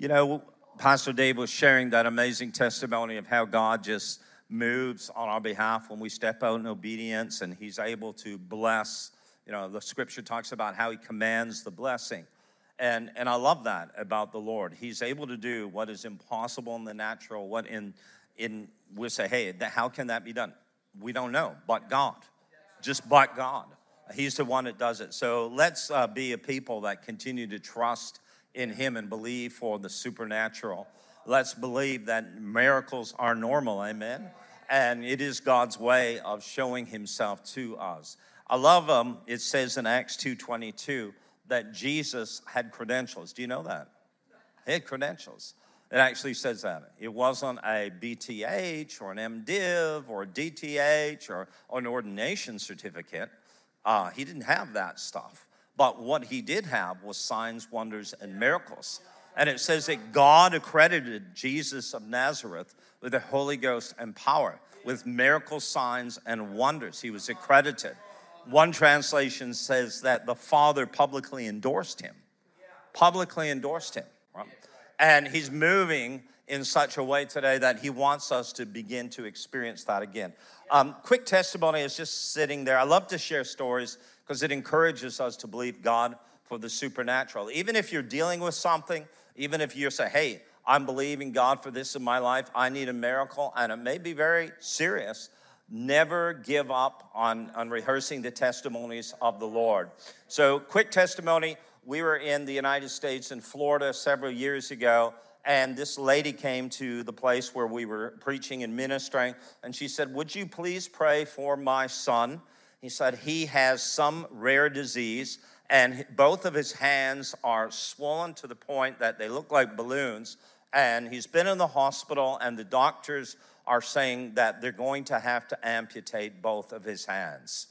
You know, Pastor Dave was sharing that amazing testimony of how God just moves on our behalf when we step out in obedience and He's able to bless. You know, the scripture talks about how He commands the blessing. And, and I love that about the Lord. He's able to do what is impossible in the natural, what in, in we say, hey, how can that be done? We don't know, but God. Just but God. He's the one that does it. So let's uh, be a people that continue to trust in Him and believe for the supernatural. Let's believe that miracles are normal, amen? And it is God's way of showing Himself to us. I love um, it says in Acts 2.22 that Jesus had credentials. Do you know that? He had credentials. It actually says that. It wasn't a BTH or an MDiv or a DTH or, or an ordination certificate. Uh, he didn't have that stuff. But what he did have was signs, wonders, and miracles. And it says that God accredited Jesus of Nazareth with the Holy Ghost and power, with miracle signs and wonders. He was accredited. One translation says that the Father publicly endorsed him. Publicly endorsed him. Right? And he's moving in such a way today that he wants us to begin to experience that again. Um, quick testimony is just sitting there. I love to share stories because it encourages us to believe God for the supernatural. Even if you're dealing with something, even if you say, hey, I'm believing God for this in my life, I need a miracle, and it may be very serious. Never give up on, on rehearsing the testimonies of the Lord. So, quick testimony we were in the United States in Florida several years ago, and this lady came to the place where we were preaching and ministering, and she said, Would you please pray for my son? He said, He has some rare disease, and both of his hands are swollen to the point that they look like balloons. And he's been in the hospital, and the doctors are saying that they're going to have to amputate both of his hands.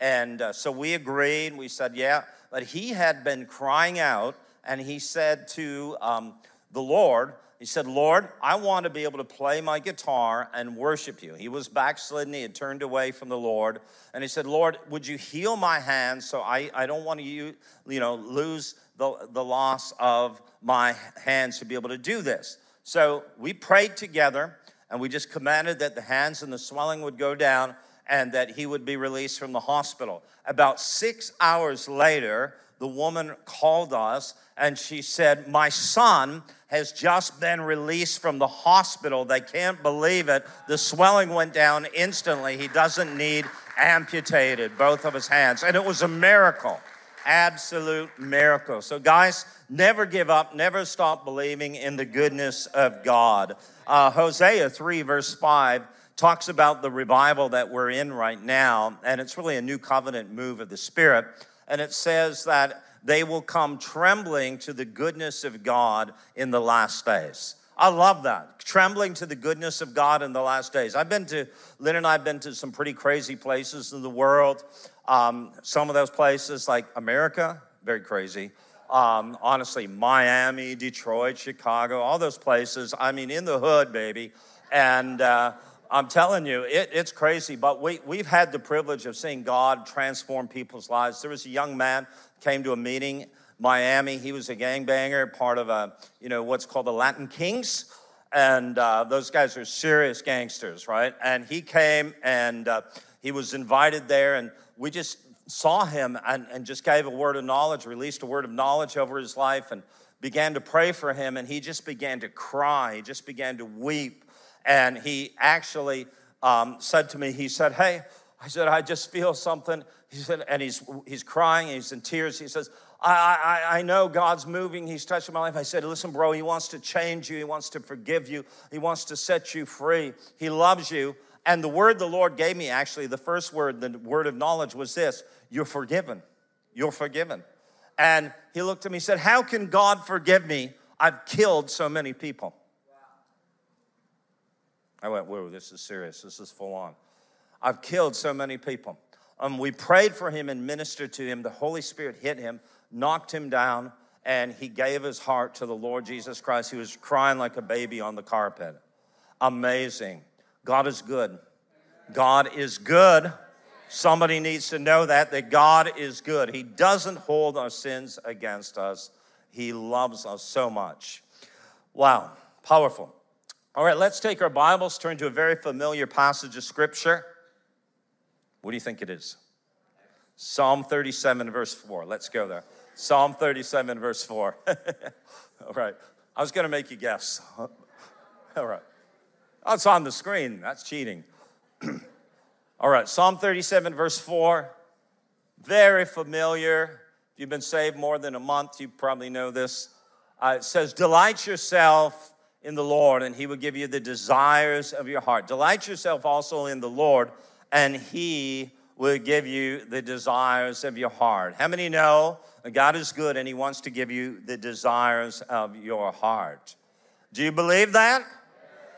And uh, so we agreed. We said, yeah. But he had been crying out, and he said to um, the Lord, he said, Lord, I want to be able to play my guitar and worship you. He was backslidden. He had turned away from the Lord. And he said, Lord, would you heal my hands so I, I don't want to you, you know, lose the, the loss of my hands to be able to do this. So we prayed together and we just commanded that the hands and the swelling would go down and that he would be released from the hospital. About six hours later, the woman called us and she said, My son has just been released from the hospital. They can't believe it. The swelling went down instantly. He doesn't need amputated, both of his hands. And it was a miracle, absolute miracle. So, guys, never give up, never stop believing in the goodness of God. Uh, Hosea 3, verse 5 talks about the revival that we're in right now, and it's really a new covenant move of the Spirit. And it says that they will come trembling to the goodness of God in the last days. I love that. Trembling to the goodness of God in the last days. I've been to, Lynn and I have been to some pretty crazy places in the world. Um, some of those places, like America, very crazy. Um, honestly, Miami, Detroit, Chicago, all those places. I mean, in the hood, baby. And, uh, I'm telling you, it, it's crazy, but we, we've had the privilege of seeing God transform people's lives. There was a young man came to a meeting, Miami. He was a gangbanger, part of a, you know, what's called the Latin Kings. And uh, those guys are serious gangsters, right? And he came and uh, he was invited there, and we just saw him and, and just gave a word of knowledge, released a word of knowledge over his life, and began to pray for him. And he just began to cry, he just began to weep and he actually um, said to me, he said, Hey, I said, I just feel something. He said, and he's, he's crying, he's in tears. He says, I, I, I know God's moving. He's touching my life. I said, Listen, bro, He wants to change you. He wants to forgive you. He wants to set you free. He loves you. And the word the Lord gave me, actually, the first word, the word of knowledge was this You're forgiven. You're forgiven. And he looked at me and said, How can God forgive me? I've killed so many people. I went, whoa, this is serious. This is full on. I've killed so many people. Um, we prayed for him and ministered to him. The Holy Spirit hit him, knocked him down, and he gave his heart to the Lord Jesus Christ. He was crying like a baby on the carpet. Amazing. God is good. God is good. Somebody needs to know that, that God is good. He doesn't hold our sins against us. He loves us so much. Wow, powerful. All right, let's take our Bibles, turn to a very familiar passage of Scripture. What do you think it is? Psalm 37, verse 4. Let's go there. Psalm 37, verse 4. All right. I was going to make you guess. All right. It's on the screen. That's cheating. All right. Psalm 37, verse 4. Very familiar. If you've been saved more than a month, you probably know this. Uh, it says, Delight yourself in the Lord, and he will give you the desires of your heart. Delight yourself also in the Lord, and he will give you the desires of your heart. How many know God is good and he wants to give you the desires of your heart? Do you believe that?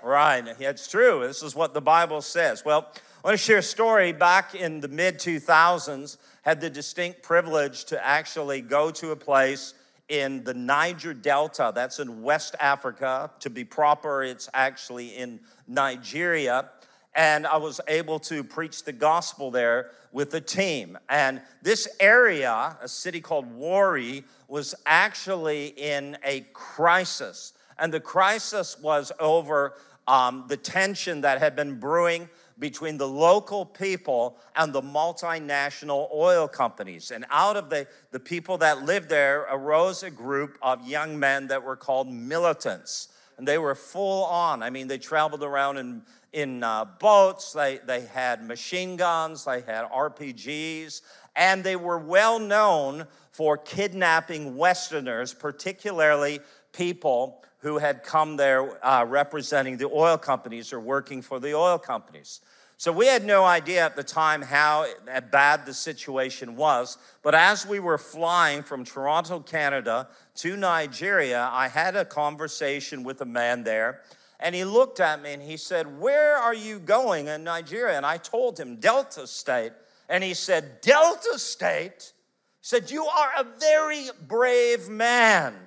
Right, it's true. This is what the Bible says. Well, I want to share a story back in the mid 2000s. Had the distinct privilege to actually go to a place in the Niger Delta. That's in West Africa. To be proper, it's actually in Nigeria. And I was able to preach the gospel there with a team. And this area, a city called Warri, was actually in a crisis. And the crisis was over um, the tension that had been brewing between the local people and the multinational oil companies. And out of the, the people that lived there arose a group of young men that were called militants. And they were full on. I mean, they traveled around in, in uh, boats, they, they had machine guns, they had RPGs, and they were well known for kidnapping Westerners, particularly people who had come there uh, representing the oil companies or working for the oil companies. So we had no idea at the time how bad the situation was. But as we were flying from Toronto, Canada to Nigeria, I had a conversation with a man there. And he looked at me and he said, Where are you going in Nigeria? And I told him, Delta State. And he said, Delta State? He said, You are a very brave man.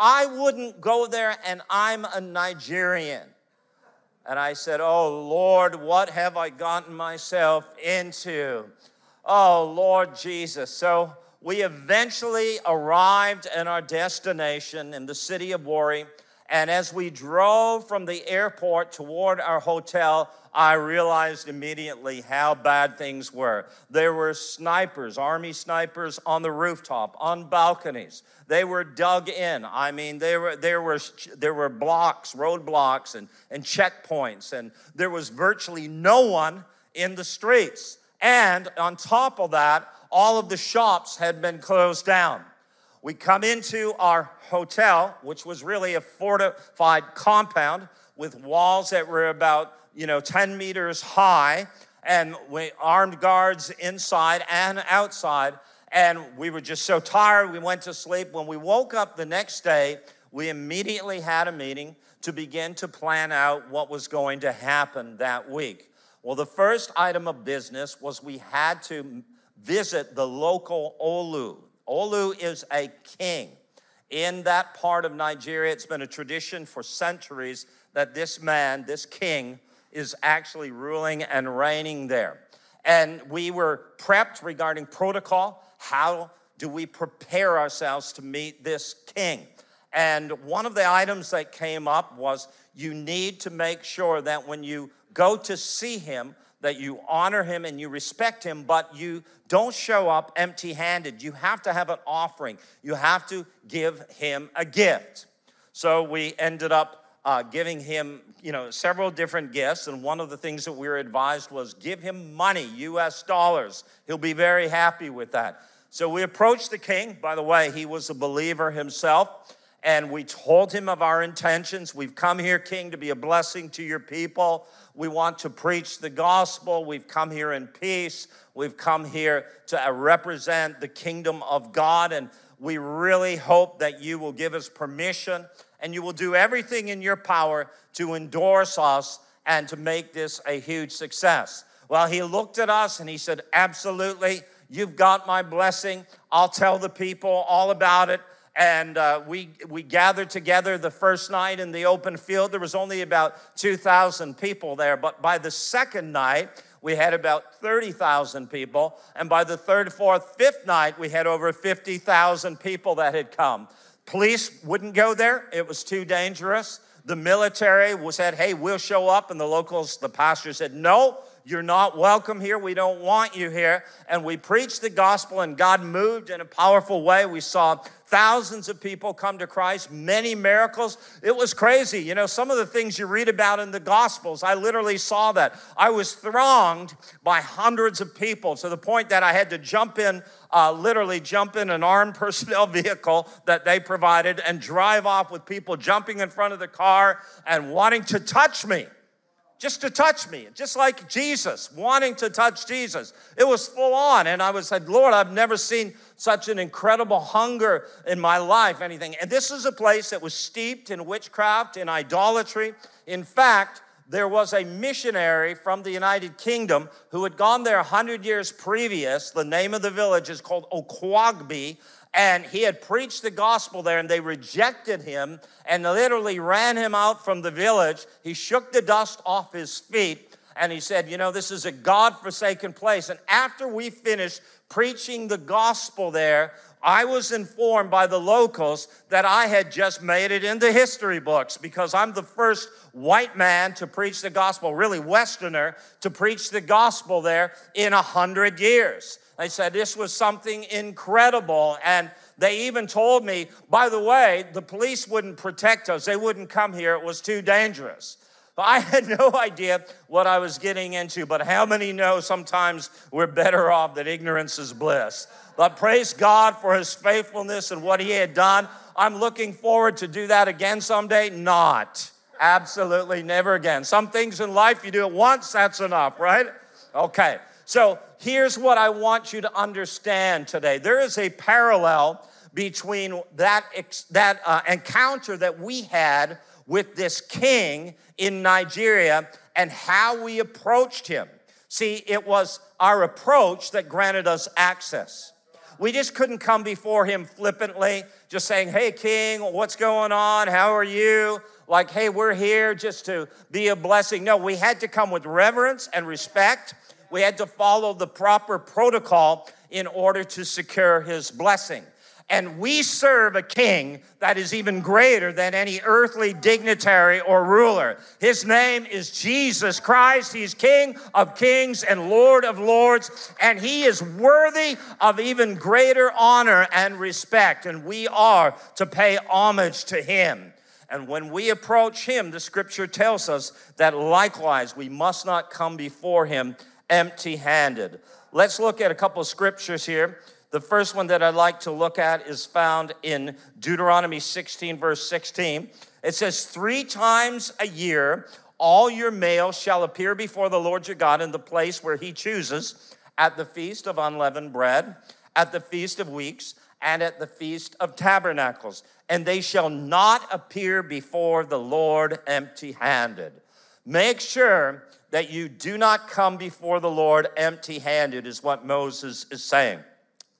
I wouldn't go there, and I'm a Nigerian. And I said, Oh Lord, what have I gotten myself into? Oh Lord Jesus. So we eventually arrived at our destination in the city of Warri. And as we drove from the airport toward our hotel, I realized immediately how bad things were. There were snipers, army snipers on the rooftop, on balconies. They were dug in. I mean, there were, there were, there were blocks, roadblocks, and, and checkpoints, and there was virtually no one in the streets. And on top of that, all of the shops had been closed down. We come into our hotel, which was really a fortified compound with walls that were about, you know, 10 meters high and we armed guards inside and outside. And we were just so tired, we went to sleep. When we woke up the next day, we immediately had a meeting to begin to plan out what was going to happen that week. Well, the first item of business was we had to visit the local Olu. Olu is a king. In that part of Nigeria, it's been a tradition for centuries that this man, this king, is actually ruling and reigning there. And we were prepped regarding protocol. How do we prepare ourselves to meet this king? And one of the items that came up was you need to make sure that when you go to see him, that you honor him and you respect him, but you don't show up empty handed. You have to have an offering, you have to give him a gift. So we ended up uh, giving him, you know, several different gifts. And one of the things that we were advised was give him money, US dollars. He'll be very happy with that. So we approached the king. By the way, he was a believer himself and we told him of our intentions. We've come here, King, to be a blessing to your people. We want to preach the gospel. We've come here in peace. We've come here to uh, represent the kingdom of God. And we really hope that you will give us permission and you will do everything in your power to endorse us and to make this a huge success. Well, he looked at us and he said, Absolutely, you've got my blessing. I'll tell the people all about it and uh, we, we gathered together the first night in the open field. There was only about 2,000 people there, but by the second night, we had about 30,000 people. And by the third, fourth, fifth night, we had over 50,000 people that had come. Police wouldn't go there, it was too dangerous. The military said, hey, we'll show up. And the locals, the pastor said, no, you're not welcome here. We don't want you here. And we preached the gospel, and God moved in a powerful way. We saw thousands of people come to Christ, many miracles. It was crazy. You know, some of the things you read about in the Gospels, I literally saw that. I was thronged by hundreds of people to the point that I had to jump in, uh, literally jump in an armed personnel vehicle that they provided and drive off with people jumping in front of the car and wanting to touch me just to touch me, just like Jesus, wanting to touch Jesus. It was full on. And I was said, Lord, I've never seen such an incredible hunger in my life, anything. And this is a place that was steeped in witchcraft, in idolatry. In fact, there was a missionary from the United Kingdom who had gone there 100 years previous. The name of the village is called Oquagby, and he had preached the gospel there and they rejected him and literally ran him out from the village. He shook the dust off his feet and he said, You know, this is a God forsaken place. And after we finished preaching the gospel there, I was informed by the locals that I had just made it into history books because I'm the first white man to preach the gospel, really Westerner, to preach the gospel there in a hundred years. They said this was something incredible. And they even told me, by the way, the police wouldn't protect us, they wouldn't come here, it was too dangerous. I had no idea what I was getting into, but how many know sometimes we're better off that ignorance is bliss? But praise God for his faithfulness and what he had done. I'm looking forward to do that again someday. Not. Absolutely never again. Some things in life you do it once, that's enough, right? Okay. So here's what I want you to understand today there is a parallel between that, that uh, encounter that we had with this king in Nigeria and how we approached him. See, it was our approach that granted us access. We just couldn't come before him flippantly, just saying, Hey, king, what's going on? How are you? Like, hey, we're here just to be a blessing. No, we had to come with reverence and respect we had to follow the proper protocol in order to secure his blessing. And we serve a king that is even greater than any earthly dignitary or ruler. His name is Jesus Christ. He's King of kings and Lord of lords, and he is worthy of even greater honor and respect. And we are to pay homage to him. And when we approach him, the scripture tells us that likewise we must not come before him empty handed. Let's look at a couple of scriptures here. The first one that I'd like to look at is found in Deuteronomy 16, verse 16. It says, Three times a year, all your males shall appear before the Lord your God in the place where he chooses, at the feast of unleavened bread, at the feast of weeks, and at the feast of tabernacles. And they shall not appear before the Lord empty handed. Make sure that you do not come before the Lord empty handed, is what Moses is saying.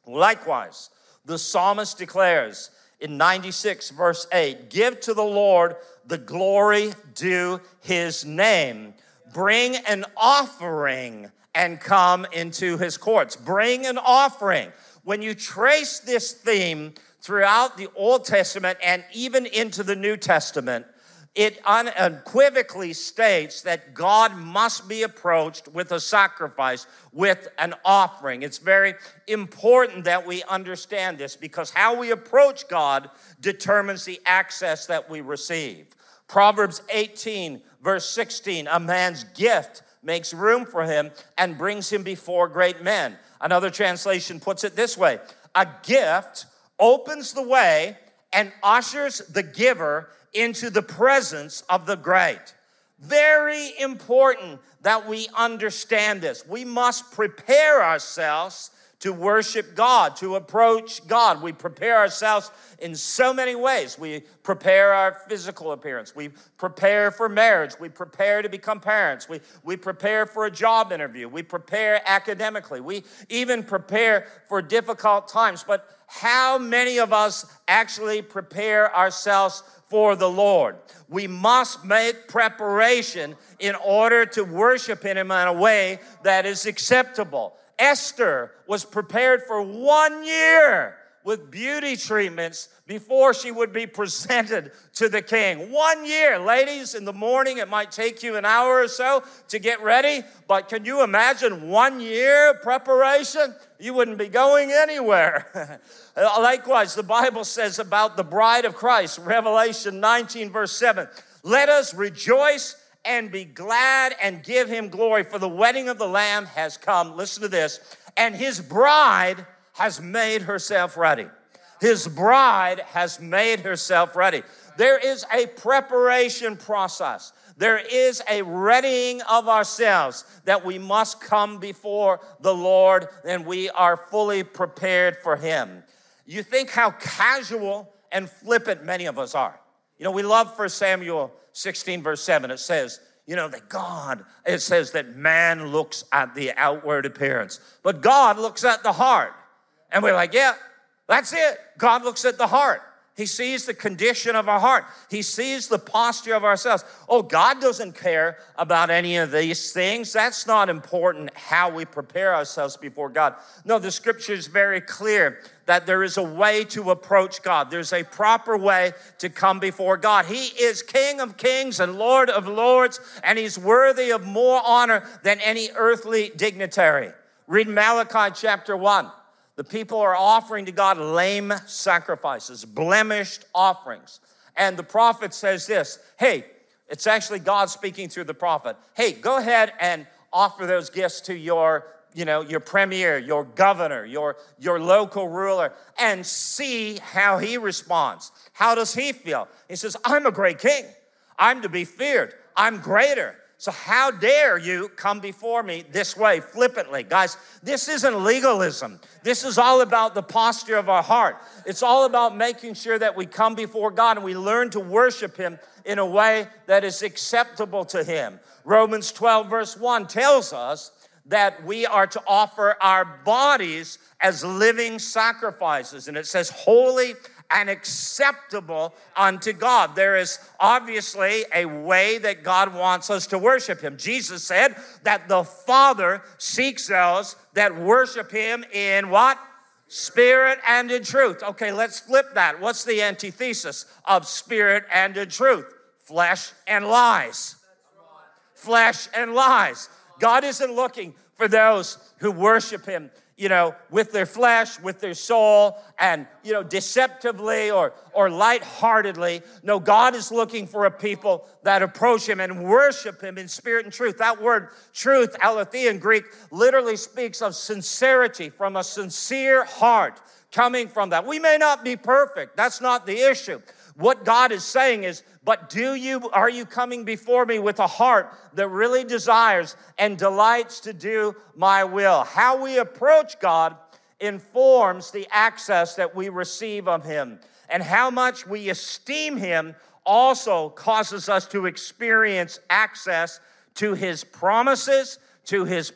Likewise, the psalmist declares in 96, verse 8 Give to the Lord the glory due his name. Bring an offering and come into his courts. Bring an offering. When you trace this theme throughout the Old Testament and even into the New Testament, it unequivocally states that God must be approached with a sacrifice, with an offering. It's very important that we understand this because how we approach God determines the access that we receive. Proverbs 18, verse 16 a man's gift makes room for him and brings him before great men. Another translation puts it this way a gift opens the way and ushers the giver into the presence of the great. Very important that we understand this. We must prepare ourselves to worship God, to approach God. We prepare ourselves in so many ways. We prepare our physical appearance. We prepare for marriage. We prepare to become parents. We, we prepare for a job interview. We prepare academically. We even prepare for difficult times. But how many of us actually prepare ourselves for the Lord. We must make preparation in order to worship Him in a way that is acceptable. Esther was prepared for one year with beauty treatments before she would be presented to the king. One year, ladies, in the morning, it might take you an hour or so to get ready, but can you imagine one year of preparation? You wouldn't be going anywhere. Likewise, the Bible says about the bride of Christ, Revelation 19, verse 7 let us rejoice and be glad and give him glory, for the wedding of the Lamb has come. Listen to this. And his bride has made herself ready. His bride has made herself ready. There is a preparation process. There is a readying of ourselves that we must come before the Lord and we are fully prepared for Him. You think how casual and flippant many of us are. You know, we love 1 Samuel 16, verse 7. It says, you know, that God, it says that man looks at the outward appearance, but God looks at the heart. And we're like, yeah, that's it. God looks at the heart. He sees the condition of our heart. He sees the posture of ourselves. Oh, God doesn't care about any of these things. That's not important how we prepare ourselves before God. No, the scripture is very clear that there is a way to approach God. There's a proper way to come before God. He is King of kings and Lord of lords, and He's worthy of more honor than any earthly dignitary. Read Malachi chapter 1. The people are offering to God lame sacrifices, blemished offerings. And the prophet says this hey, it's actually God speaking through the prophet. Hey, go ahead and offer those gifts to your you know your premier your governor your your local ruler and see how he responds. How does he feel? He says i'm a great king. I'm to be feared. I'm greater so, how dare you come before me this way, flippantly? Guys, this isn't legalism. This is all about the posture of our heart. It's all about making sure that we come before God and we learn to worship Him in a way that is acceptable to Him. Romans 12, verse 1 tells us that we are to offer our bodies as living sacrifices. And it says, holy and acceptable unto God. There is obviously a way that God wants us to worship Him. Jesus said that the Father seeks those that worship Him in what? Spirit and in truth. Okay, let's flip that. What's the antithesis of spirit and in truth? Flesh and lies. Flesh and lies. God isn't looking for those who worship Him you know, with their flesh, with their soul, and, you know, deceptively or, or lightheartedly. No, God is looking for a people that approach Him and worship Him in spirit and truth. That word truth, aletheia in Greek, literally speaks of sincerity, from a sincere heart coming from that. We may not be perfect, that's not the issue. What God is saying is, but do you are you coming before me with a heart that really desires and delights to do my will? How we approach God informs the access that we receive of him. And how much we esteem him also causes us to experience access to his promises, to his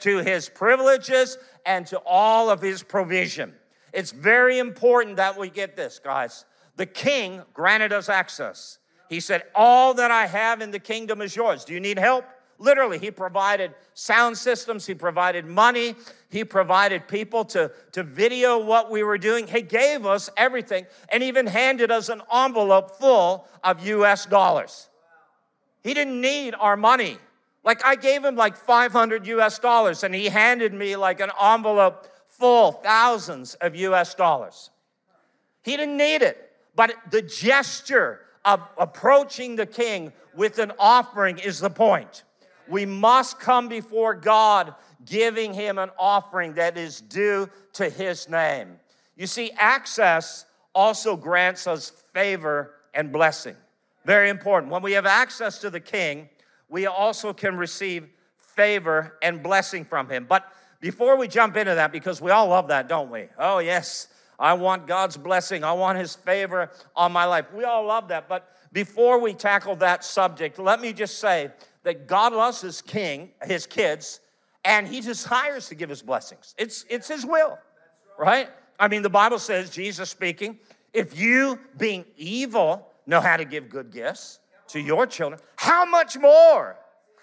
to his privileges and to all of his provision. It's very important that we get this, guys. The king granted us access. He said, All that I have in the kingdom is yours. Do you need help? Literally, he provided sound systems, he provided money, he provided people to, to video what we were doing. He gave us everything and even handed us an envelope full of US dollars. He didn't need our money. Like I gave him like 500 US dollars and he handed me like an envelope full, thousands of US dollars. He didn't need it. But the gesture of approaching the king with an offering is the point. We must come before God giving him an offering that is due to his name. You see, access also grants us favor and blessing. Very important. When we have access to the king, we also can receive favor and blessing from him. But before we jump into that, because we all love that, don't we? Oh, yes, I want God's blessing. I want His favor on my life. We all love that. But before we tackle that subject, let me just say that God loves His king, His kids, and He desires to give His blessings. It's, it's His will, right? I mean, the Bible says, Jesus speaking, if you, being evil, know how to give good gifts to your children, how much more?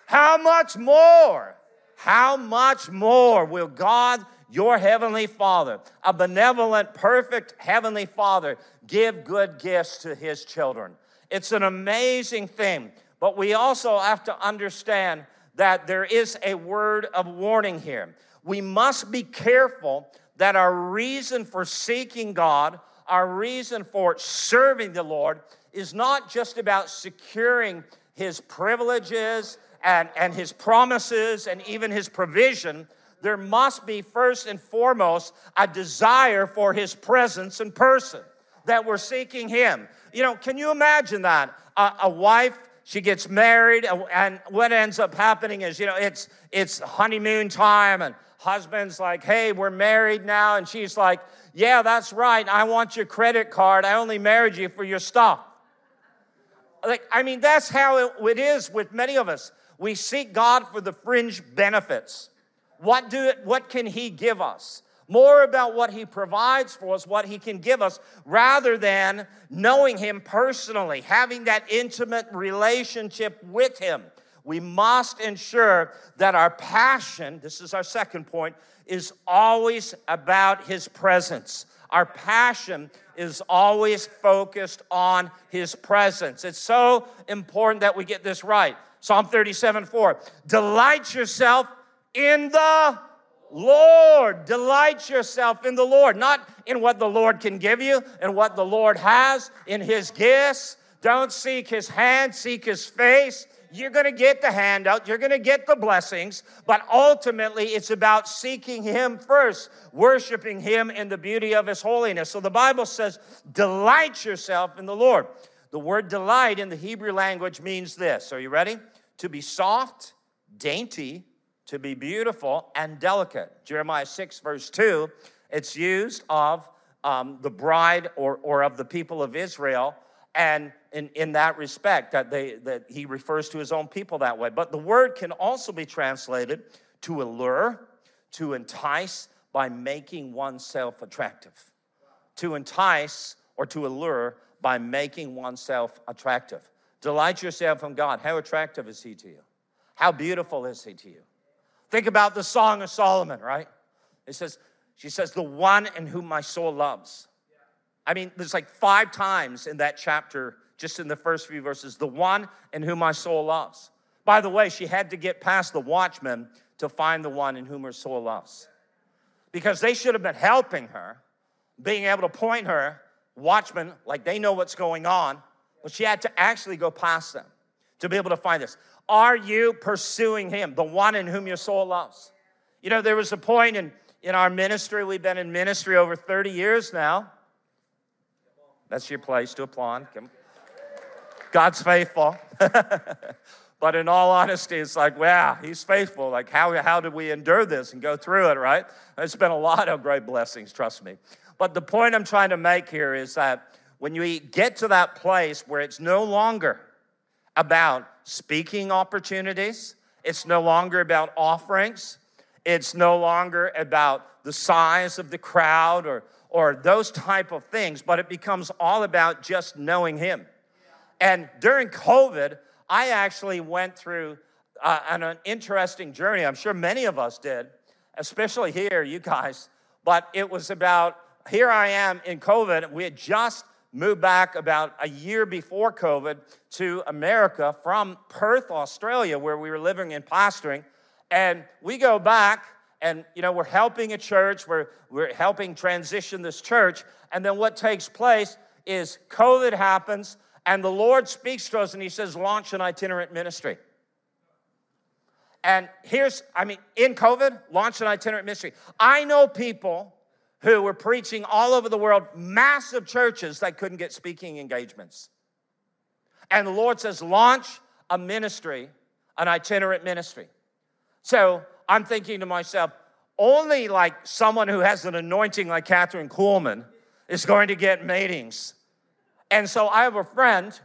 How much more? How much more will God, your heavenly Father, a benevolent, perfect heavenly Father, give good gifts to his children? It's an amazing thing. But we also have to understand that there is a word of warning here. We must be careful that our reason for seeking God, our reason for serving the Lord, is not just about securing His privileges and, and His promises and even His provision. There must be, first and foremost, a desire for His presence and person, that we're seeking Him. You know, can you imagine that? A, a wife she gets married and what ends up happening is you know it's it's honeymoon time and husband's like hey we're married now and she's like yeah that's right i want your credit card i only married you for your stuff like i mean that's how it is with many of us we seek god for the fringe benefits what do it what can he give us more about what He provides for us, what He can give us, rather than knowing Him personally, having that intimate relationship with Him. We must ensure that our passion, this is our second point, is always about His presence. Our passion is always focused on His presence. It's so important that we get this right. Psalm 37 4. Delight yourself in the Lord, delight yourself in the Lord, not in what the Lord can give you and what the Lord has in His gifts. Don't seek His hand, seek His face. You're going to get the handout, you're going to get the blessings, but ultimately it's about seeking Him first, worshiping Him in the beauty of His holiness. So the Bible says, delight yourself in the Lord. The word delight in the Hebrew language means this. Are you ready? To be soft, dainty, to be beautiful and delicate. Jeremiah 6, verse 2, it's used of um, the bride or, or of the people of Israel. And in, in that respect, that, they, that he refers to his own people that way. But the word can also be translated to allure, to entice by making oneself attractive. To entice or to allure by making oneself attractive. Delight yourself in God. How attractive is he to you? How beautiful is he to you? Think about the Song of Solomon, right? It says, she says, the one in whom my soul loves. I mean, there's like five times in that chapter, just in the first few verses, the one in whom my soul loves. By the way, she had to get past the watchman to find the one in whom her soul loves. Because they should have been helping her, being able to point her, watchmen, like they know what's going on, but she had to actually go past them to be able to find this. Are you pursuing Him, the one in whom your soul loves? You know, there was a point in, in our ministry, we've been in ministry over 30 years now. That's your place to applaud. God's faithful. but in all honesty, it's like, wow, He's faithful. Like, how, how did we endure this and go through it, right? It's been a lot of great blessings, trust me. But the point I'm trying to make here is that when you get to that place where it's no longer about speaking opportunities. It's no longer about offerings. It's no longer about the size of the crowd or, or those type of things, but it becomes all about just knowing Him. And during COVID, I actually went through uh, an, an interesting journey. I'm sure many of us did, especially here, you guys. But it was about here I am in COVID. We had just moved back about a year before COVID to America from Perth, Australia, where we were living and pastoring. And we go back and you know we're helping a church, we're, we're helping transition this church. And then what takes place is COVID happens, and the Lord speaks to us and He says, launch an itinerant ministry. And here's, I mean, in COVID, launch an itinerant ministry. I know people who were preaching all over the world, massive churches that couldn't get speaking engagements. And the Lord says, launch a ministry, an itinerant ministry. So I'm thinking to myself, only like someone who has an anointing like Kathryn Kuhlman is going to get meetings. And so I have a friend,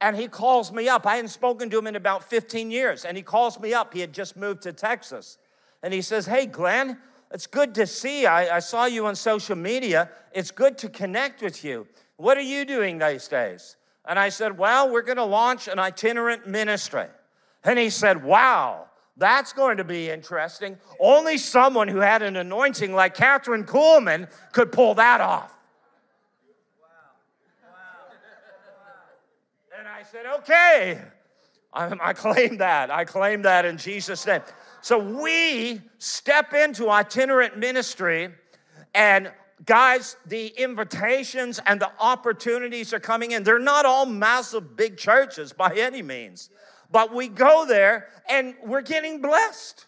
and he calls me up. I hadn't spoken to him in about 15 years, and he calls me up. He had just moved to Texas. And he says, Hey, Glenn, it's good to see. I, I saw you on social media. It's good to connect with you. What are you doing these days? And I said, Well, we're going to launch an itinerant ministry. And he said, Wow, That's going to be interesting. Only someone who had an anointing like Kathryn Kuhlman could pull that off. And I said, okay, I, I claim that. I claim that in Jesus' name. So we step into itinerant ministry, and guys, the invitations and the opportunities are coming in. They're not all massive big churches by any means, but we go there and we're getting blessed.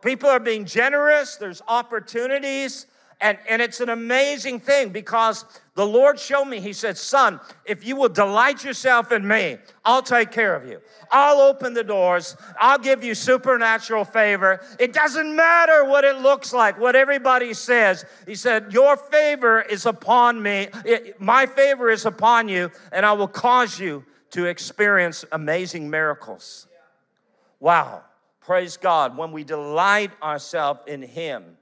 People are being generous, there's opportunities. And, and it's an amazing thing because the Lord showed me, He said, Son, if you will delight yourself in me, I'll take care of you. I'll open the doors. I'll give you supernatural favor. It doesn't matter what it looks like, what everybody says. He said, Your favor is upon me. It, my favor is upon you, and I will cause you to experience amazing miracles. Wow. Praise God. When we delight ourselves in Him,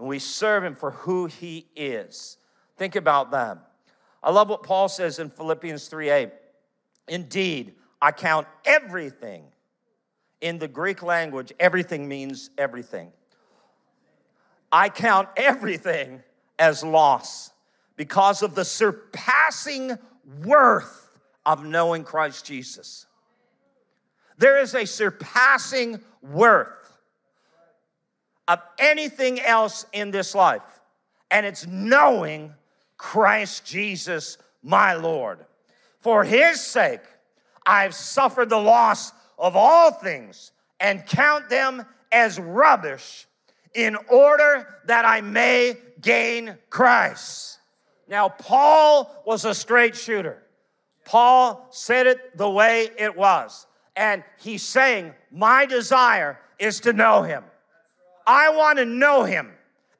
and we serve Him for who He is. Think about that. I love what Paul says in Philippians 3 8. Indeed, I count everything. In the Greek language, everything means everything. I count everything as loss because of the surpassing worth of knowing Christ Jesus. There is a surpassing worth of anything else in this life, and it's knowing Christ Jesus, my Lord. For his sake, I've suffered the loss of all things and count them as rubbish in order that I may gain Christ. Now, Paul was a straight shooter. Paul said it the way it was. And he's saying, My desire is to know him. I want to know him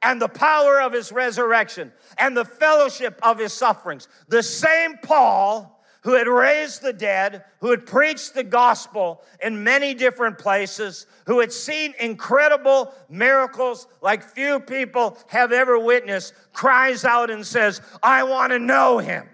and the power of his resurrection and the fellowship of his sufferings. The same Paul who had raised the dead, who had preached the gospel in many different places, who had seen incredible miracles like few people have ever witnessed, cries out and says, I want to know him.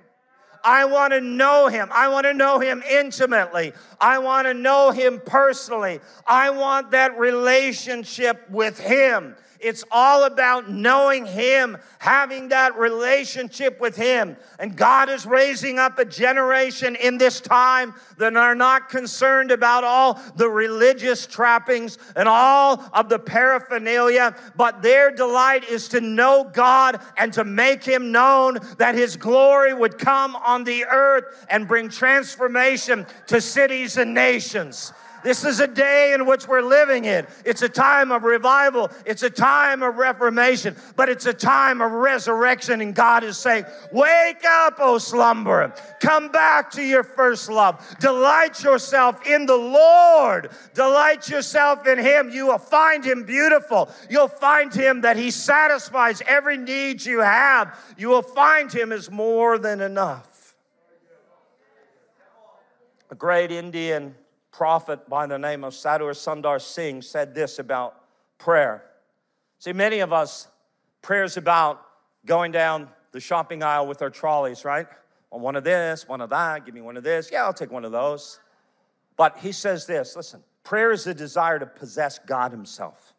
I want to know him. I want to know him intimately. I want to know him personally. I want that relationship with him. It's all about knowing Him, having that relationship with Him. And God is raising up a generation in this time that are not concerned about all the religious trappings and all of the paraphernalia, but their delight is to know God and to make Him known that His glory would come on the earth and bring transformation to cities and nations. This is a day in which we're living in. It's a time of revival, it's a time of reformation, but it's a time of resurrection. And God is saying, Wake up, O slumberer. Come back to your first love. Delight yourself in the Lord. Delight yourself in Him. You will find Him beautiful. You'll find Him that He satisfies every need you have. You will find Him is more than enough. A great Indian prophet by the name of Sadhu Sundar Singh said this about prayer. See, many of us, prayer's about going down the shopping aisle with our trolleys, right? One of this, one of that, give me one of this. Yeah, I'll take one of those. But he says this listen, prayer is the desire to possess God Himself,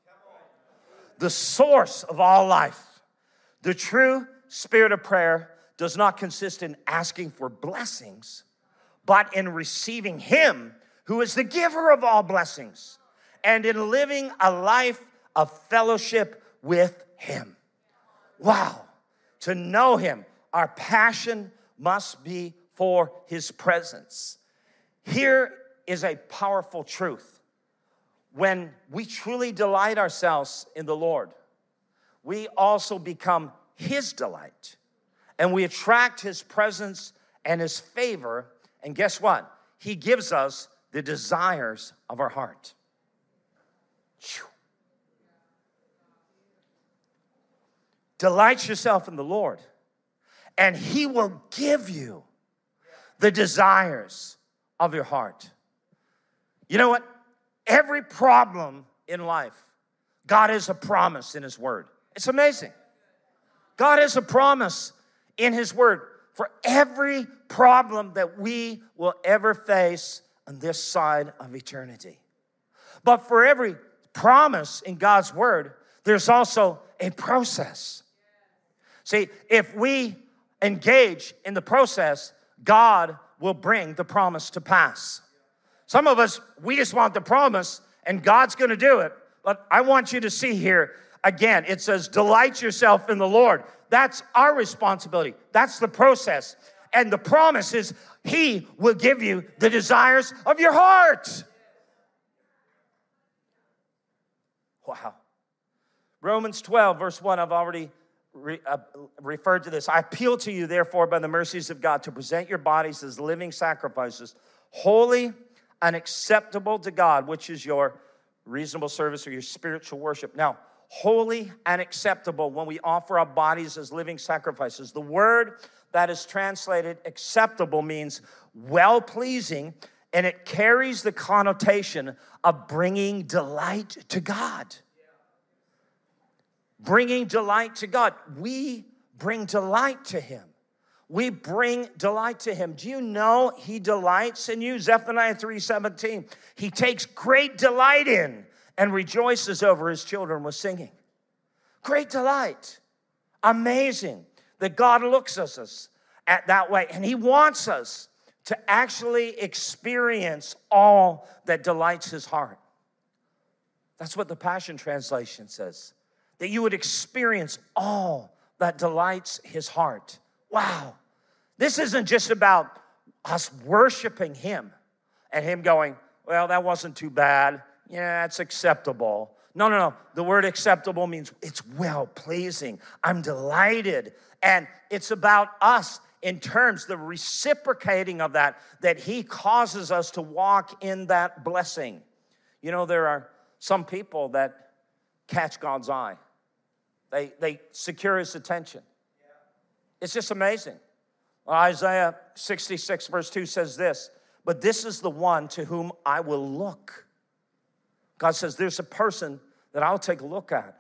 the source of all life. The true spirit of prayer does not consist in asking for blessings, but in receiving Him who is the giver of all blessings, and in living a life of fellowship with Him. Wow, to know Him, our passion must be for His presence. Here is a powerful truth. When we truly delight ourselves in the Lord, we also become His delight and we attract His presence and His favor. And guess what? He gives us the desires of our heart. Delight yourself in the Lord, and He will give you the desires of your heart. You know what? Every problem in life, God has a promise in His Word. It's amazing. God has a promise in His Word for every problem that we will ever face on this side of eternity. But for every promise in God's word, there's also a process. See, if we engage in the process, God will bring the promise to pass. Some of us, we just want the promise and God's gonna do it. But I want you to see here again, it says, delight yourself in the Lord. That's our responsibility, that's the process. And the promise is, He will give you the desires of your heart. Wow. Romans 12, verse 1, I've already re, uh, referred to this. I appeal to you, therefore, by the mercies of God, to present your bodies as living sacrifices, holy and acceptable to God, which is your reasonable service or your spiritual worship. Now, holy and acceptable when we offer our bodies as living sacrifices. The word that is translated acceptable means well pleasing, and it carries the connotation of bringing delight to God. Bringing delight to God. We bring delight to Him. We bring delight to him. Do you know he delights in you? Zephaniah 3:17. He takes great delight in and rejoices over his children with singing. Great delight. Amazing that God looks at us at that way. And he wants us to actually experience all that delights his heart. That's what the Passion Translation says. That you would experience all that delights his heart. Wow. This isn't just about us worshiping him and him going, well, that wasn't too bad yeah, it's acceptable. No, no, no. The word acceptable means it's well pleasing. I'm delighted. And it's about us in terms, the reciprocating of that, that He causes us to walk in that blessing. You know, there are some people that catch God's eye, they, they secure His attention. It's just amazing. Isaiah 66, verse 2 says this But this is the one to whom I will look God says, There's a person that I'll take a look at.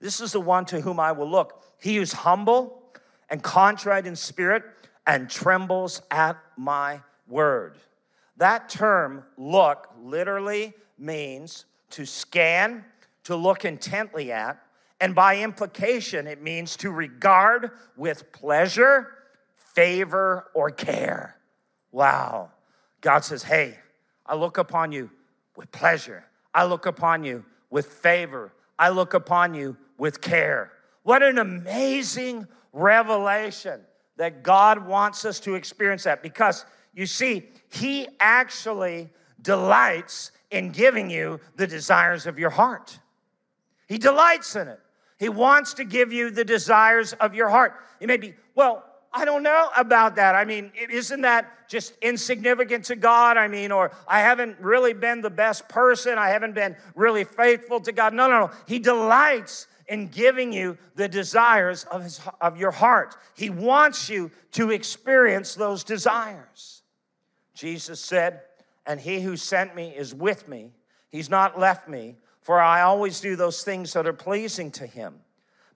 This is the one to whom I will look. He is humble and contrite in spirit and trembles at my word. That term, look, literally means to scan, to look intently at, and by implication, it means to regard with pleasure, favor, or care. Wow. God says, Hey, I look upon you with pleasure. I look upon you with favor. I look upon you with care. What an amazing revelation that God wants us to experience that because you see, He actually delights in giving you the desires of your heart. He delights in it. He wants to give you the desires of your heart. You may be, well, I don't know about that. I mean, isn't that just insignificant to God? I mean, or I haven't really been the best person. I haven't been really faithful to God. No, no, no. He delights in giving you the desires of, his, of your heart. He wants you to experience those desires. Jesus said, And he who sent me is with me. He's not left me, for I always do those things that are pleasing to him.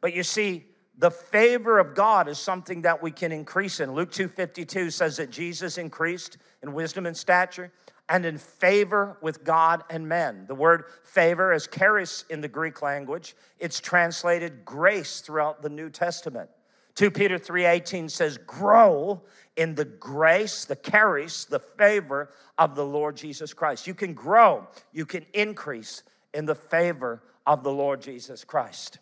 But you see, the favor of God is something that we can increase in. Luke 2:52 says that Jesus increased in wisdom and stature and in favor with God and men. The word favor is charis in the Greek language. It's translated grace throughout the New Testament. 2 Peter 3:18 says grow in the grace, the charis, the favor of the Lord Jesus Christ. You can grow, you can increase in the favor of the Lord Jesus Christ.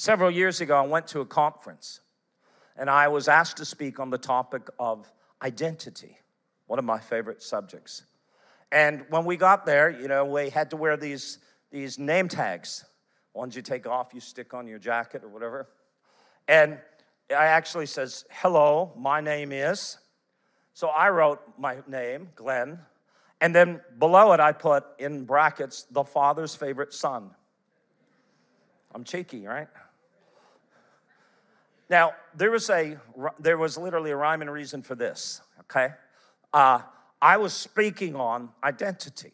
Several years ago, I went to a conference and I was asked to speak on the topic of identity, one of my favorite subjects. And when we got there, you know, we had to wear these, these name tags. Ones you take off, you stick on your jacket or whatever. And I actually says, hello, my name is. So I wrote my name, Glenn, and then below it I put in brackets, the father's favorite son. I'm cheeky, right? Now, there was a there was literally a rhyme and reason for this. Okay, uh, I was speaking on identity,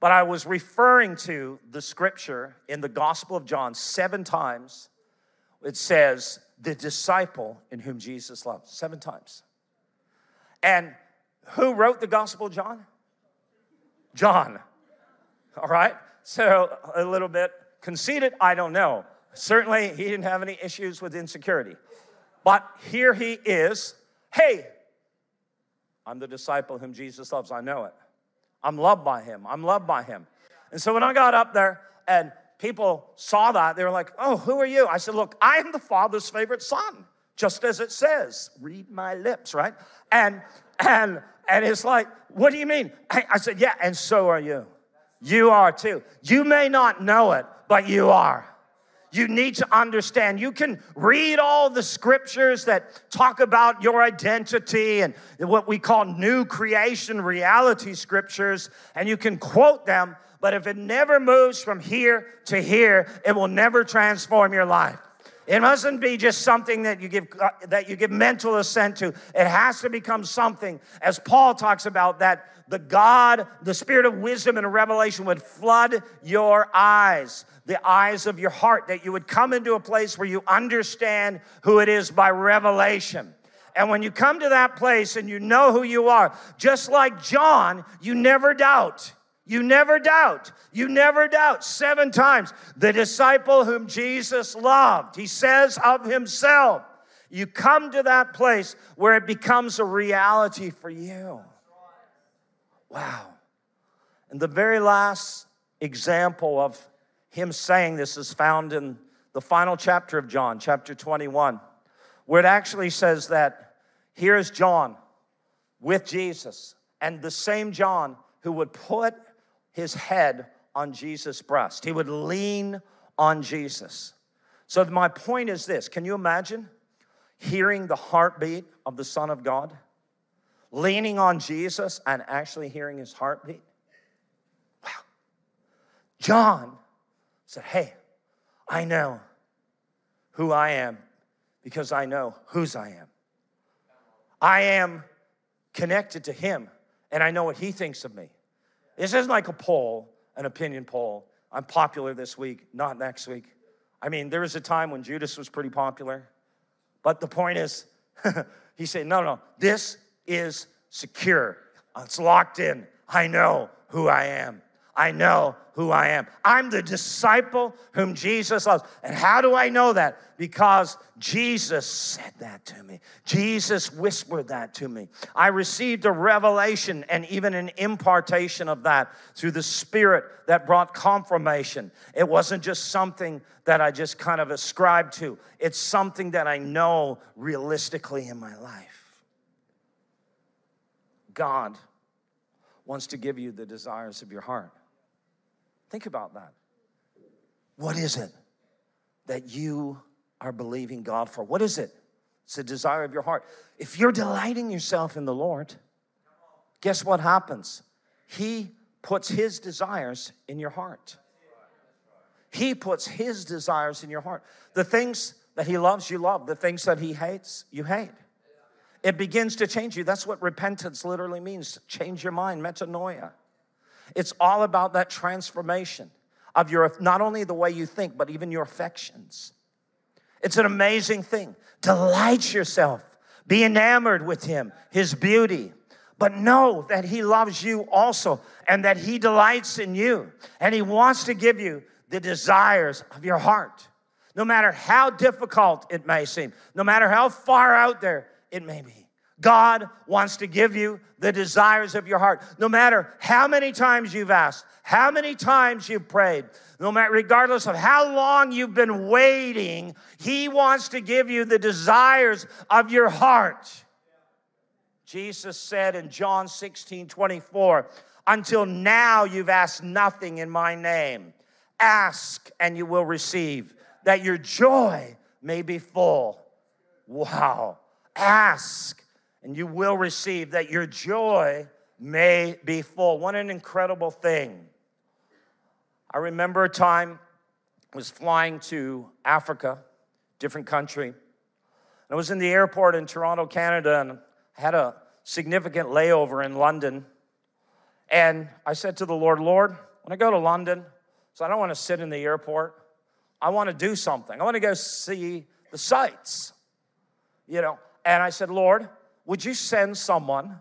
but I was referring to the scripture in the Gospel of John seven times. It says the disciple in whom Jesus loved seven times, and who wrote the Gospel of John? John. All right. So a little bit conceited, I don't know. Certainly, he didn't have any issues with insecurity. But here he is. Hey, I'm the disciple whom Jesus loves. I know it. I'm loved by him. I'm loved by him. And so when I got up there and people saw that, they were like, Oh, who are you? I said, Look, I am the Father's favorite son, just as it says. Read my lips, right? And and and it's like, what do you mean? I, I said, Yeah, and so are you. You are too. You may not know it, but you are you need to understand. You can read all the scriptures that talk about your identity and what we call new creation reality scriptures, and you can quote them, but if it never moves from here to here, it will never transform your life. It mustn't be just something that you give uh, that you give mental assent to. It has to become something, as Paul talks about, that the God, the spirit of wisdom and revelation would flood your eyes, the eyes of your heart, that you would come into a place where you understand who it is by revelation. And when you come to that place and you know who you are, just like John, you never doubt. You never doubt. You never doubt. Seven times. The disciple whom Jesus loved, he says of himself, you come to that place where it becomes a reality for you. Wow. And the very last example of him saying this is found in the final chapter of John, chapter 21, where it actually says that here's John with Jesus, and the same John who would put his head on Jesus' breast. He would lean on Jesus. So, my point is this can you imagine hearing the heartbeat of the Son of God? Leaning on Jesus and actually hearing his heartbeat? Wow. John said, Hey, I know who I am because I know whose I am. I am connected to him and I know what he thinks of me. This isn't like a poll, an opinion poll. I'm popular this week, not next week. I mean, there was a time when Judas was pretty popular. But the point is, he said, no, no, this is secure. It's locked in. I know who I am. I know who I am. I'm the disciple whom Jesus loves. And how do I know that? Because Jesus said that to me. Jesus whispered that to me. I received a revelation and even an impartation of that through the Spirit that brought confirmation. It wasn't just something that I just kind of ascribed to, it's something that I know realistically in my life. God wants to give you the desires of your heart. Think about that. What is it that you are believing God for? What is it? It's the desire of your heart. If you're delighting yourself in the Lord, guess what happens? He puts His desires in your heart. He puts His desires in your heart. The things that He loves, you love. The things that He hates, you hate. It begins to change you. That's what repentance literally means change your mind, metanoia. It's all about that transformation of your not only the way you think, but even your affections. It's an amazing thing. Delight yourself, be enamored with Him, His beauty, but know that He loves you also and that He delights in you and He wants to give you the desires of your heart. No matter how difficult it may seem, no matter how far out there it may be. God wants to give you the desires of your heart. No matter how many times you've asked, how many times you've prayed, no matter regardless of how long you've been waiting, He wants to give you the desires of your heart. Jesus said in John 16 24, until now you've asked nothing in my name. Ask and you will receive, that your joy may be full. Wow. Ask and you will receive, that your joy may be full. What an incredible thing. I remember a time I was flying to Africa, different country. I was in the airport in Toronto, Canada, and had a significant layover in London. And I said to the Lord, Lord, when I go to London, so I don't want to sit in the airport. I want to do something. I want to go see the sights, you know. And I said, Lord, would you send someone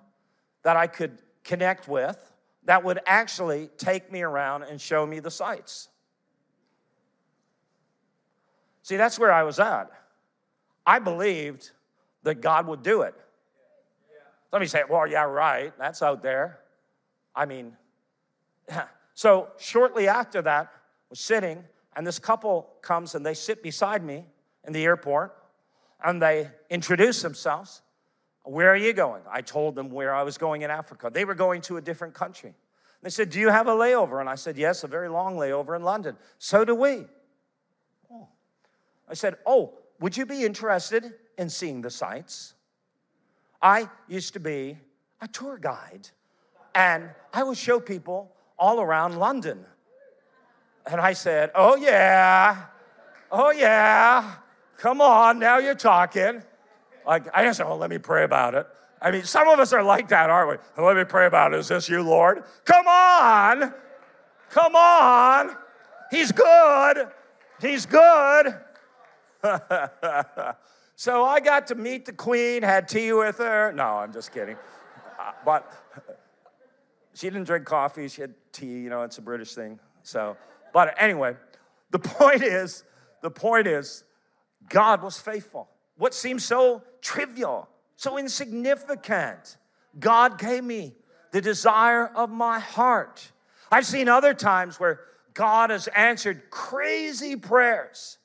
that I could connect with that would actually take me around and show me the sights. See, that's where I was at. I believed that God would do it. Let me say, well, yeah, right. That's out there. I mean, so shortly after that, was sitting, and this couple comes and they sit beside me in the airport, and they introduce themselves. Where are you going? I told them where I was going in Africa. They were going to a different country. They said, Do you have a layover? And I said, Yes, a very long layover in London. So do we. Oh. I said, Oh, would you be interested in seeing the sights? I used to be a tour guide, and I would show people all around London. And I said, Oh, yeah, oh, yeah, come on, now you're talking. Like, I just said, Oh, let me pray about it. I mean, some of us are like that, aren't we? Let me pray about it. Is this you, Lord? Come on, come on. He's good, He's good. so I got to meet the queen, had tea with her. No, I'm just kidding. Uh, but she didn't drink coffee, she had tea, you know, it's a British thing. So, but anyway, the point is, the point is, God was faithful. What seems so trivial, so insignificant, God gave me the desire of my heart. I've seen other times where God has answered crazy prayers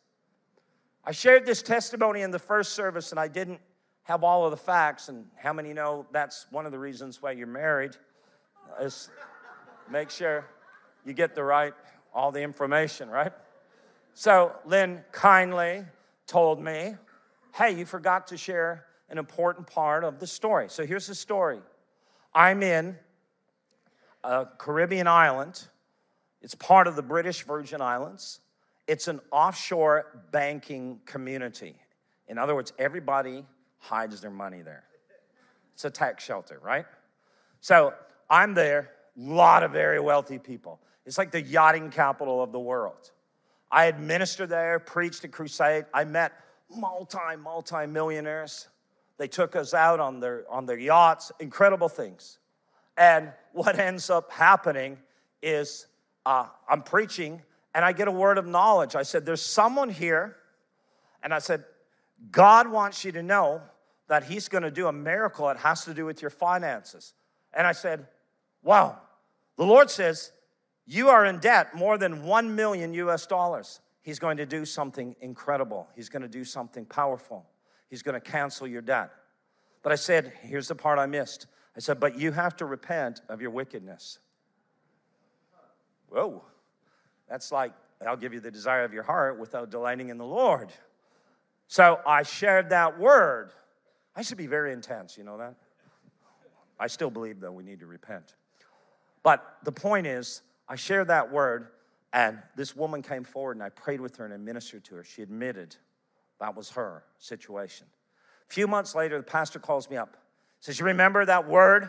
I shared this testimony in the first service and I didn't have all of the facts. And how many know that's one of the reasons why you're married? Is make sure you get the right, all the information, right? So Lynn kindly told me, hey, you forgot to share an important part of the story. So here's the story I'm in a Caribbean island, it's part of the British Virgin Islands. It's an offshore banking community. In other words, everybody hides their money there. It's a tax shelter, right? So I'm there, a lot of very wealthy people. It's like the yachting capital of the world. I administered there, preached a crusade. I met multi, multi millionaires. They took us out on their, on their yachts, incredible things. And what ends up happening is uh, I'm preaching and I get a word of knowledge. I said, There's someone here, and I said, God wants you to know that He's gonna do a miracle. It has to do with your finances. And I said, Wow, the Lord says, You are in debt more than 1 million US dollars. He's going to do something incredible, He's gonna do something powerful. He's gonna cancel your debt. But I said, Here's the part I missed. I said, But you have to repent of your wickedness. Whoa. That's like, I'll give you the desire of your heart without delighting in the Lord. So I shared that word. I should be very intense, you know that? I still believe, though, we need to repent. But the point is, I shared that word, and this woman came forward, and I prayed with her and I ministered to her. She admitted that was her situation. A few months later, the pastor calls me up. Says, You remember that word?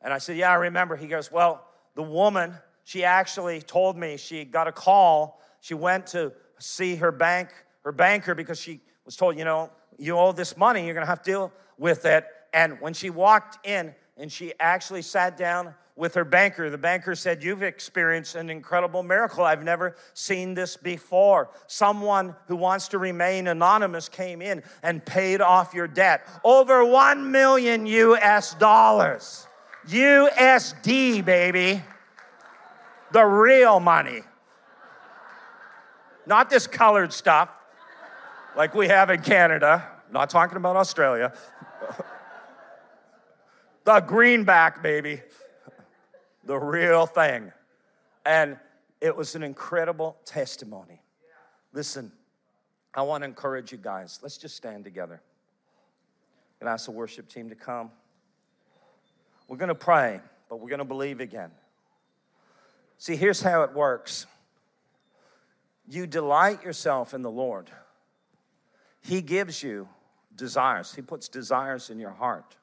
And I said, Yeah, I remember. He goes, Well, the woman she actually told me she got a call. She went to see her bank, her banker, because she was told, you know, you owe this money, you're gonna have to deal with it. And when she walked in and she actually sat down with her banker, the banker said, You've experienced an incredible miracle. I've never seen this before. Someone who wants to remain anonymous came in and paid off your debt. Over 1 million US dollars. USD, baby the real money. Not this colored stuff like we have in Canada. Not talking about Australia. the greenback, baby. The real thing. And it was an incredible testimony. Listen, I want to encourage you guys. Let's just stand together and ask the worship team to come. We're going to pray, but we're going to believe again. See, here's how it works you delight yourself in the Lord, He gives you desires, He puts desires in your heart.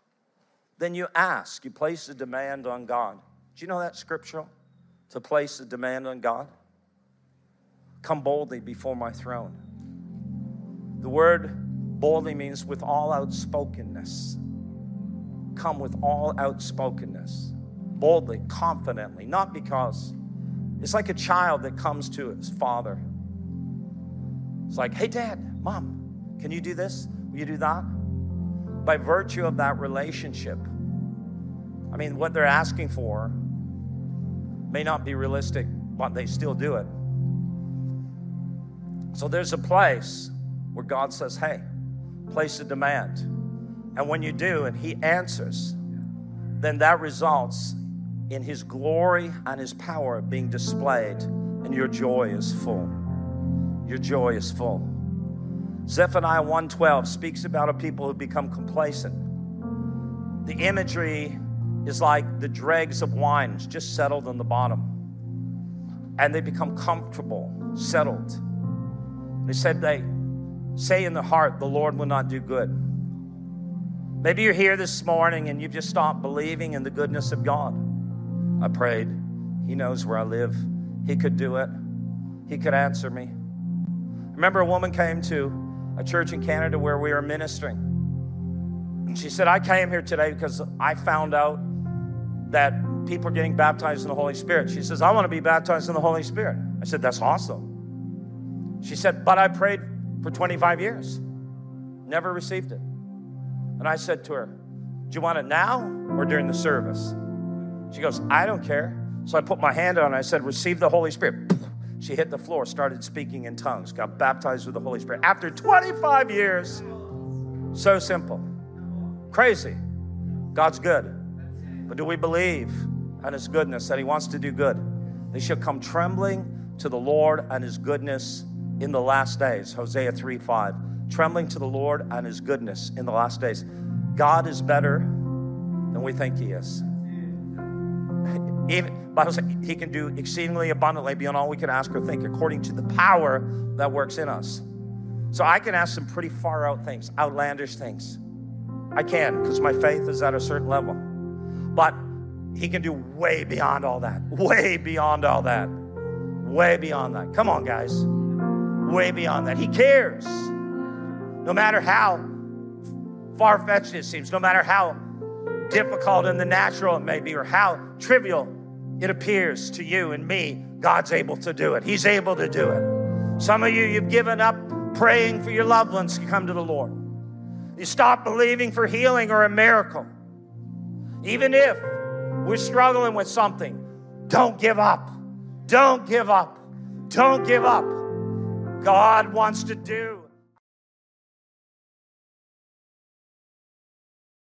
Then you ask, you place a demand on God. Do you know that scriptural? To place a demand on God? Come boldly before my throne. The word boldly means with all outspokenness. Come with all outspokenness. boldly, confidently, not because it's like a child that comes to his father. It's like, hey, dad, mom, can you do this? Will you do that? By virtue of that relationship, I mean, what they're asking for may not be realistic, but they still do it. So there's a place where God says, hey, place a demand. And when you do, and He answers, then that results in His glory and His power being displayed, and your joy is full. Your joy is full. Zephaniah 1:12 speaks about a people who become complacent. The imagery is like the dregs of wine just settled on the bottom. And they become comfortable, settled. They said they say in the heart, the Lord will not do good. Maybe you're here this morning and you've just stopped believing in the goodness of God. I prayed. He knows where I live. He could do it. He could answer me. Remember, a woman came to a church in Canada where we were ministering. And she said, I came here today because I found out that people are getting baptized in the Holy Spirit. She says, I want to be baptized in the Holy Spirit. I said, That's awesome. She said, But I prayed for 25 years, never received it. And I said to her, Do you want it now or during the service? She goes, I don't care. So I put my hand on it. I said, Receive the Holy Spirit. She hit the floor, started speaking in tongues, got baptized with the Holy Spirit. After 25 years, so simple. Crazy. God's good. But do we believe in His goodness that He wants to do good? They shall come trembling to the Lord and His goodness in the last days. Hosea 3 5 trembling to the Lord and his goodness in the last days. God is better than we think he is. Even Bible says he can do exceedingly abundantly beyond all we can ask or think, according to the power that works in us. So I can ask some pretty far out things, outlandish things. I can, because my faith is at a certain level. But he can do way beyond all that. Way beyond all that. Way beyond that. Come on, guys. Way beyond that. He cares. No matter how far fetched it seems, no matter how difficult in the natural it may be, or how trivial it appears to you and me, God's able to do it. He's able to do it. Some of you, you've given up praying for your loved ones to come to the Lord. You stop believing for healing or a miracle. Even if we're struggling with something, don't give up. Don't give up. Don't give up. God wants to do.